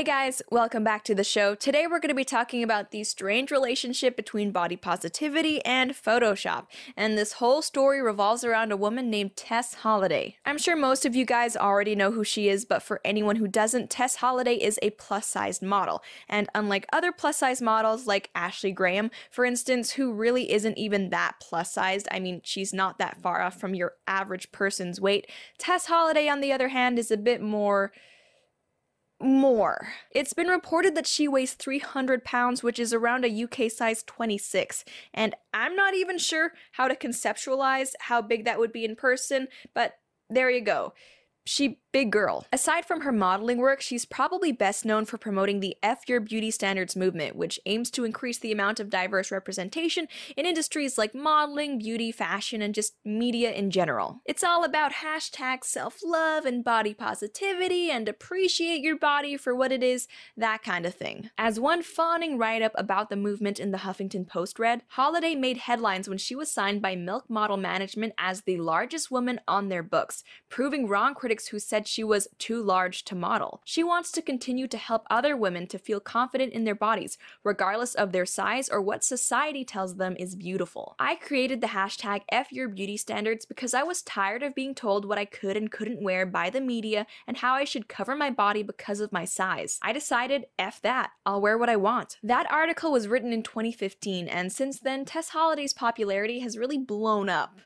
Hey guys, welcome back to the show. Today we're going to be talking about the strange relationship between body positivity and Photoshop. And this whole story revolves around a woman named Tess Holliday. I'm sure most of you guys already know who she is, but for anyone who doesn't, Tess Holliday is a plus sized model. And unlike other plus sized models like Ashley Graham, for instance, who really isn't even that plus sized, I mean, she's not that far off from your average person's weight, Tess Holliday, on the other hand, is a bit more more. It's been reported that she weighs 300 pounds, which is around a UK size 26, and I'm not even sure how to conceptualize how big that would be in person, but there you go. She big girl. Aside from her modeling work, she's probably best known for promoting the F Your Beauty Standards movement, which aims to increase the amount of diverse representation in industries like modeling, beauty, fashion, and just media in general. It's all about hashtag self-love and body positivity and appreciate your body for what it is, that kind of thing. As one fawning write-up about the movement in the Huffington Post read, Holliday made headlines when she was signed by Milk Model Management as the largest woman on their books, proving wrong critics who said she was too large to model. She wants to continue to help other women to feel confident in their bodies, regardless of their size or what society tells them is beautiful. I created the hashtag F Your Beauty Standards because I was tired of being told what I could and couldn't wear by the media and how I should cover my body because of my size. I decided, F that, I'll wear what I want. That article was written in 2015, and since then, Tess Holliday's popularity has really blown up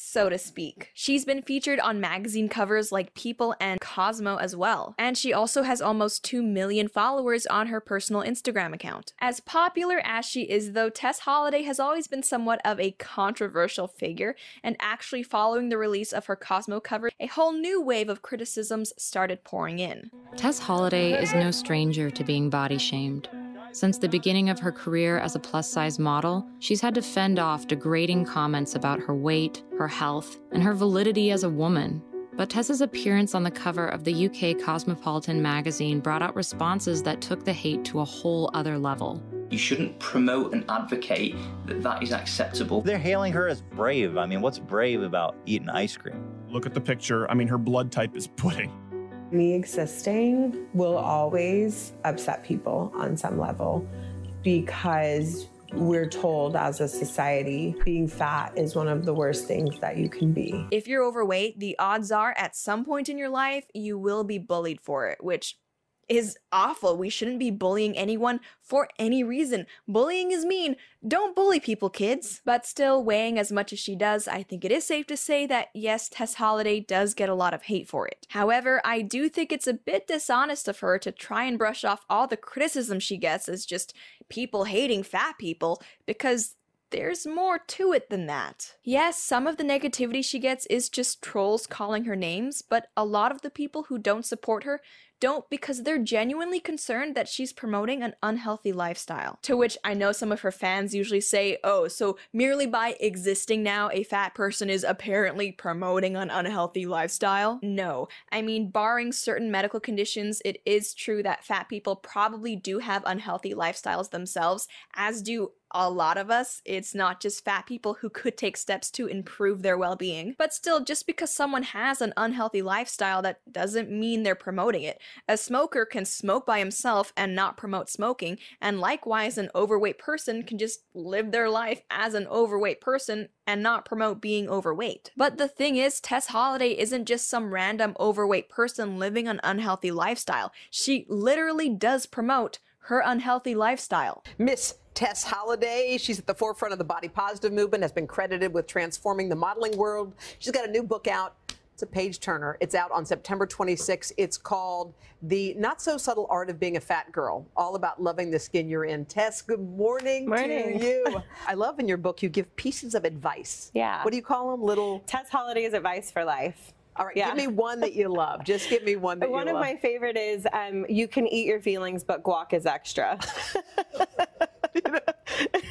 so to speak. She's been featured on magazine covers like People and Cosmo as well, and she also has almost 2 million followers on her personal Instagram account. As popular as she is, though, Tess Holliday has always been somewhat of a controversial figure, and actually, following the release of her Cosmo cover, a whole new wave of criticisms started pouring in. Tess Holliday is no stranger to being body shamed. Since the beginning of her career as a plus size model, she's had to fend off degrading comments about her weight, her health, and her validity as a woman. But Tessa's appearance on the cover of the UK Cosmopolitan magazine brought out responses that took the hate to a whole other level. You shouldn't promote and advocate that that is acceptable. They're hailing her as brave. I mean, what's brave about eating ice cream? Look at the picture. I mean, her blood type is pudding. Me existing will always upset people on some level because we're told as a society being fat is one of the worst things that you can be. If you're overweight, the odds are at some point in your life you will be bullied for it, which is awful. We shouldn't be bullying anyone for any reason. Bullying is mean. Don't bully people, kids. But still, weighing as much as she does, I think it is safe to say that yes, Tess Holliday does get a lot of hate for it. However, I do think it's a bit dishonest of her to try and brush off all the criticism she gets as just people hating fat people because there's more to it than that. Yes, some of the negativity she gets is just trolls calling her names, but a lot of the people who don't support her don't because they're genuinely concerned that she's promoting an unhealthy lifestyle. To which I know some of her fans usually say, oh, so merely by existing now, a fat person is apparently promoting an unhealthy lifestyle? No. I mean, barring certain medical conditions, it is true that fat people probably do have unhealthy lifestyles themselves, as do a lot of us, it's not just fat people who could take steps to improve their well being. But still, just because someone has an unhealthy lifestyle, that doesn't mean they're promoting it. A smoker can smoke by himself and not promote smoking, and likewise, an overweight person can just live their life as an overweight person and not promote being overweight. But the thing is, Tess Holliday isn't just some random overweight person living an unhealthy lifestyle. She literally does promote her unhealthy lifestyle. Miss Tess Holliday. She's at the forefront of the body positive movement, has been credited with transforming the modeling world. She's got a new book out. It's a page turner. It's out on September 26. It's called The Not So Subtle Art of Being a Fat Girl, all about loving the skin you're in. Tess, good morning, morning. to you. I love in your book you give pieces of advice. Yeah. What do you call them? Little Tess Holliday's advice for life. All right, yeah. give me one that you love. Just give me one that one you love. One of my favorite is um, you can eat your feelings, but guac is extra.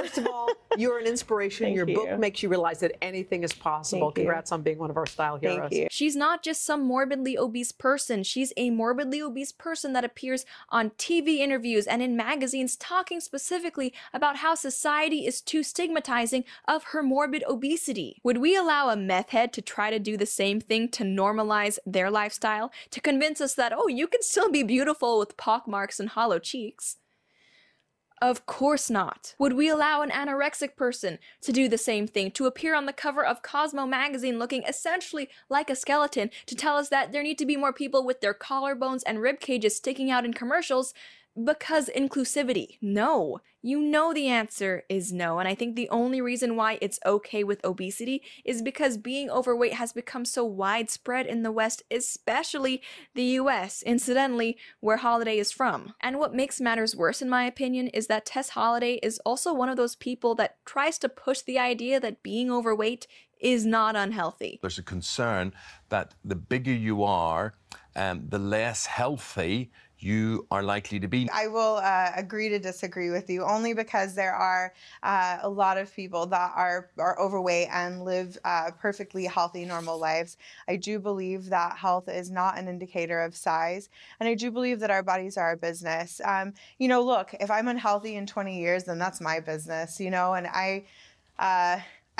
First of all, you're an inspiration. Your you. book makes you realize that anything is possible. Thank you. Congrats on being one of our style heroes. You. She's not just some morbidly obese person. She's a morbidly obese person that appears on TV interviews and in magazines talking specifically about how society is too stigmatizing of her morbid obesity. Would we allow a meth head to try to do the same thing to normalize their lifestyle, to convince us that, oh, you can still be beautiful with pockmarks and hollow cheeks? Of course not. Would we allow an anorexic person to do the same thing, to appear on the cover of Cosmo magazine looking essentially like a skeleton, to tell us that there need to be more people with their collarbones and rib cages sticking out in commercials? Because inclusivity. No. You know the answer is no. And I think the only reason why it's okay with obesity is because being overweight has become so widespread in the West, especially the US, incidentally, where Holliday is from. And what makes matters worse, in my opinion, is that Tess Holliday is also one of those people that tries to push the idea that being overweight is not unhealthy. There's a concern that the bigger you are, um, the less healthy you are likely to be. I will uh, agree to disagree with you only because there are uh, a lot of people that are, are overweight and live uh, perfectly healthy, normal lives. I do believe that health is not an indicator of size, and I do believe that our bodies are a business. Um, you know, look, if I'm unhealthy in 20 years, then that's my business, you know, and I.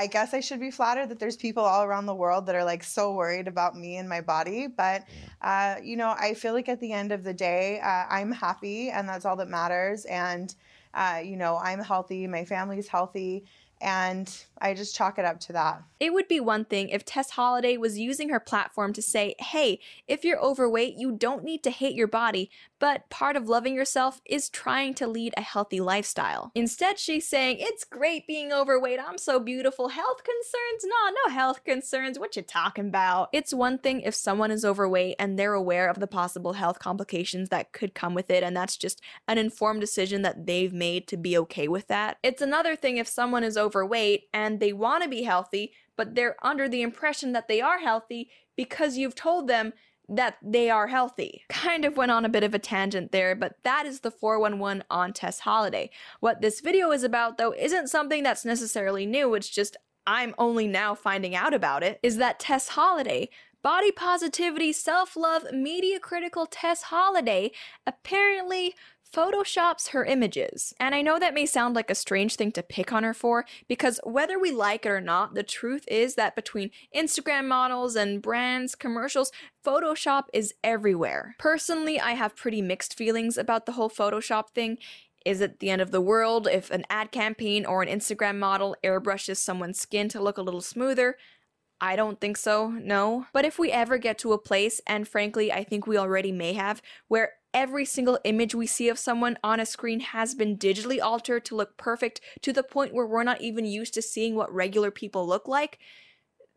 I guess I should be flattered that there's people all around the world that are like so worried about me and my body. But, uh, you know, I feel like at the end of the day, uh, I'm happy and that's all that matters. And, uh, you know, I'm healthy, my family's healthy, and I just chalk it up to that. It would be one thing if Tess Holliday was using her platform to say, hey, if you're overweight, you don't need to hate your body, but part of loving yourself is trying to lead a healthy lifestyle. Instead, she's saying, it's great being overweight, I'm so beautiful. Health concerns? No, no health concerns. What you talking about? It's one thing if someone is overweight and they're aware of the possible health complications that could come with it, and that's just an informed decision that they've made to be okay with that. It's another thing if someone is overweight and they want to be healthy, but they're under the impression that they are healthy because you've told them that they are healthy. Kind of went on a bit of a tangent there, but that is the 411 on Tess Holliday. What this video is about, though, isn't something that's necessarily new, it's just I'm only now finding out about it, is that Tess Holliday, body positivity, self love, media critical Tess Holliday, apparently photoshops her images. And I know that may sound like a strange thing to pick on her for, because whether we like it or not, the truth is that between Instagram models and brands, commercials, Photoshop is everywhere. Personally, I have pretty mixed feelings about the whole Photoshop thing. Is it the end of the world if an ad campaign or an Instagram model airbrushes someone's skin to look a little smoother? I don't think so, no. But if we ever get to a place, and frankly, I think we already may have, where every single image we see of someone on a screen has been digitally altered to look perfect to the point where we're not even used to seeing what regular people look like,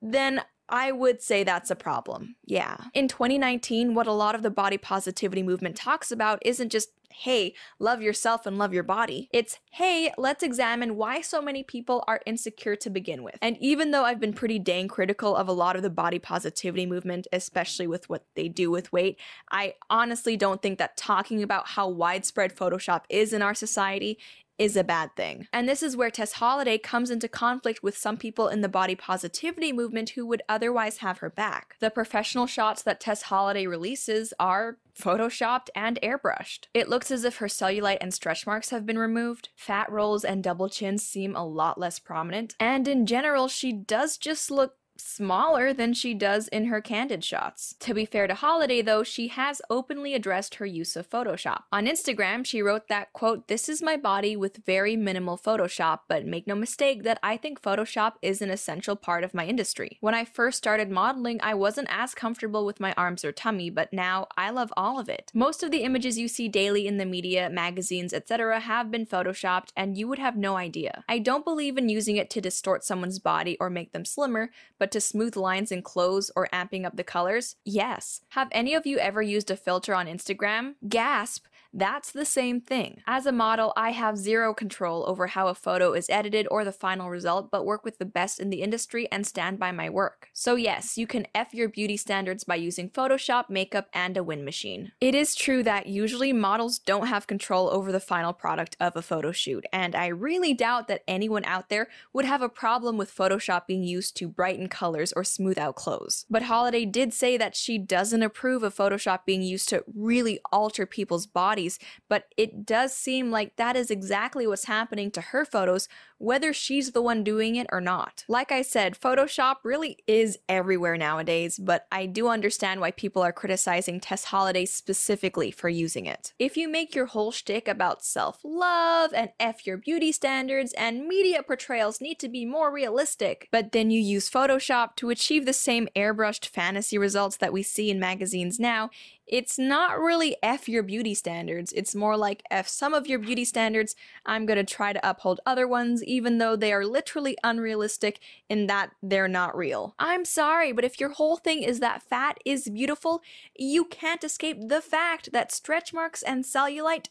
then I would say that's a problem. Yeah. In 2019, what a lot of the body positivity movement talks about isn't just, hey, love yourself and love your body. It's, hey, let's examine why so many people are insecure to begin with. And even though I've been pretty dang critical of a lot of the body positivity movement, especially with what they do with weight, I honestly don't think that talking about how widespread Photoshop is in our society is a bad thing. And this is where Tess Holliday comes into conflict with some people in the body positivity movement who would otherwise have her back. The professional shots that Tess Holliday releases are photoshopped and airbrushed. It looks as if her cellulite and stretch marks have been removed, fat rolls and double chins seem a lot less prominent, and in general, she does just look smaller than she does in her candid shots. To be fair to Holliday though, she has openly addressed her use of Photoshop. On Instagram, she wrote that, quote, this is my body with very minimal Photoshop, but make no mistake that I think Photoshop is an essential part of my industry. When I first started modeling, I wasn't as comfortable with my arms or tummy, but now I love all of it. Most of the images you see daily in the media, magazines, etc. have been photoshopped and you would have no idea. I don't believe in using it to distort someone's body or make them slimmer, but to smooth lines in clothes or amping up the colors? Yes. Have any of you ever used a filter on Instagram? Gasp! That's the same thing. As a model, I have zero control over how a photo is edited or the final result, but work with the best in the industry and stand by my work. So, yes, you can F your beauty standards by using Photoshop, makeup, and a wind machine. It is true that usually models don't have control over the final product of a photo shoot, and I really doubt that anyone out there would have a problem with Photoshop being used to brighten colors or smooth out clothes. But Holliday did say that she doesn't approve of Photoshop being used to really alter people's bodies, but it does seem like that is exactly what's happening to her photos, whether she's the one doing it or not. Like I said, Photoshop really is everywhere nowadays, but I do understand why people are criticizing Tess Holliday specifically for using it. If you make your whole shtick about self love and F your beauty standards and media portrayals need to be more realistic, but then you use Photoshop to achieve the same airbrushed fantasy results that we see in magazines now, it's not really F your beauty standards. It's more like F some of your beauty standards. I'm going to try to uphold other ones, even though they are literally unrealistic in that they're not real. I'm sorry, but if your whole thing is that fat is beautiful, you can't escape the fact that stretch marks and cellulite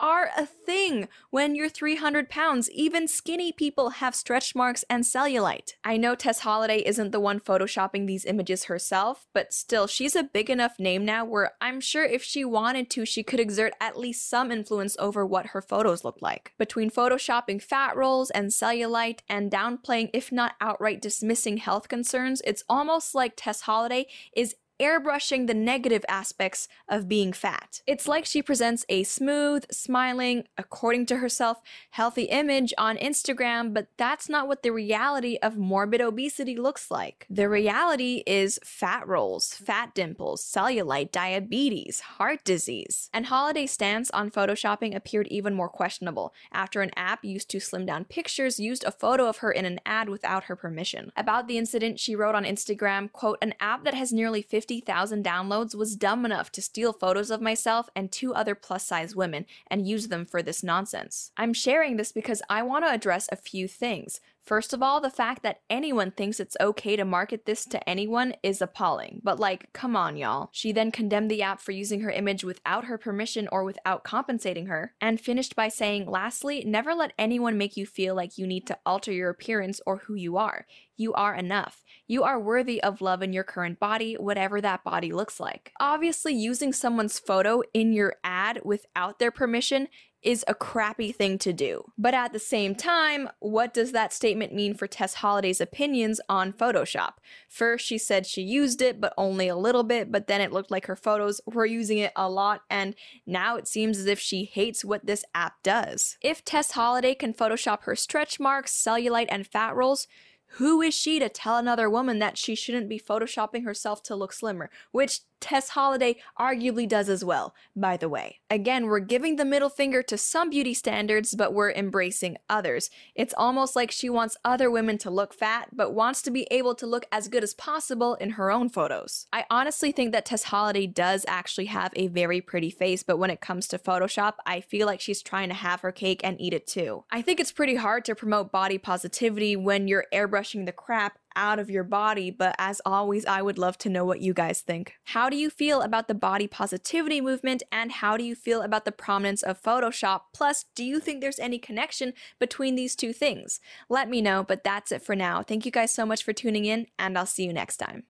are a thing when you're 300 pounds. Even skinny people have stretch marks and cellulite. I know Tess Holliday isn't the one photoshopping these images herself, but still, she's a big enough name now where I'm sure if she wanted to, she could exert at least some influence over what her photos look like. Between photoshopping fat rolls and cellulite and downplaying, if not outright dismissing health concerns, it's almost like Tess Holliday is airbrushing the negative aspects of being fat. It's like she presents a smooth, smiling, according to herself, healthy image on Instagram, but that's not what the reality of morbid obesity looks like. The reality is fat rolls, fat dimples, cellulite, diabetes, heart disease. And Holliday's stance on photoshopping appeared even more questionable after an app used to slim down pictures used a photo of her in an ad without her permission. About the incident, she wrote on Instagram, quote, an app that has nearly 50 50,000 downloads was dumb enough to steal photos of myself and two other plus size women and use them for this nonsense. I'm sharing this because I want to address a few things. First of all, the fact that anyone thinks it's okay to market this to anyone is appalling. But, like, come on, y'all. She then condemned the app for using her image without her permission or without compensating her, and finished by saying, lastly, never let anyone make you feel like you need to alter your appearance or who you are. You are enough. You are worthy of love in your current body, whatever that body looks like. Obviously, using someone's photo in your ad without their permission is a crappy thing to do. But at the same time, what does that statement mean for Tess Holliday's opinions on Photoshop? First, she said she used it, but only a little bit, but then it looked like her photos were using it a lot, and now it seems as if she hates what this app does. If Tess Holiday can Photoshop her stretch marks, cellulite, and fat rolls, who is she to tell another woman that she shouldn't be photoshopping herself to look slimmer? Which Tess Holliday arguably does as well, by the way. Again, we're giving the middle finger to some beauty standards, but we're embracing others. It's almost like she wants other women to look fat, but wants to be able to look as good as possible in her own photos. I honestly think that Tess Holliday does actually have a very pretty face, but when it comes to Photoshop, I feel like she's trying to have her cake and eat it too. I think it's pretty hard to promote body positivity when you're airbrushing the crap out of your body. But as always, I would love to know what you guys think. How do you feel about the body positivity movement and how do you feel about the prominence of Photoshop? Plus, do you think there's any connection between these two things? Let me know, but that's it for now. Thank you guys so much for tuning in, and I'll see you next time.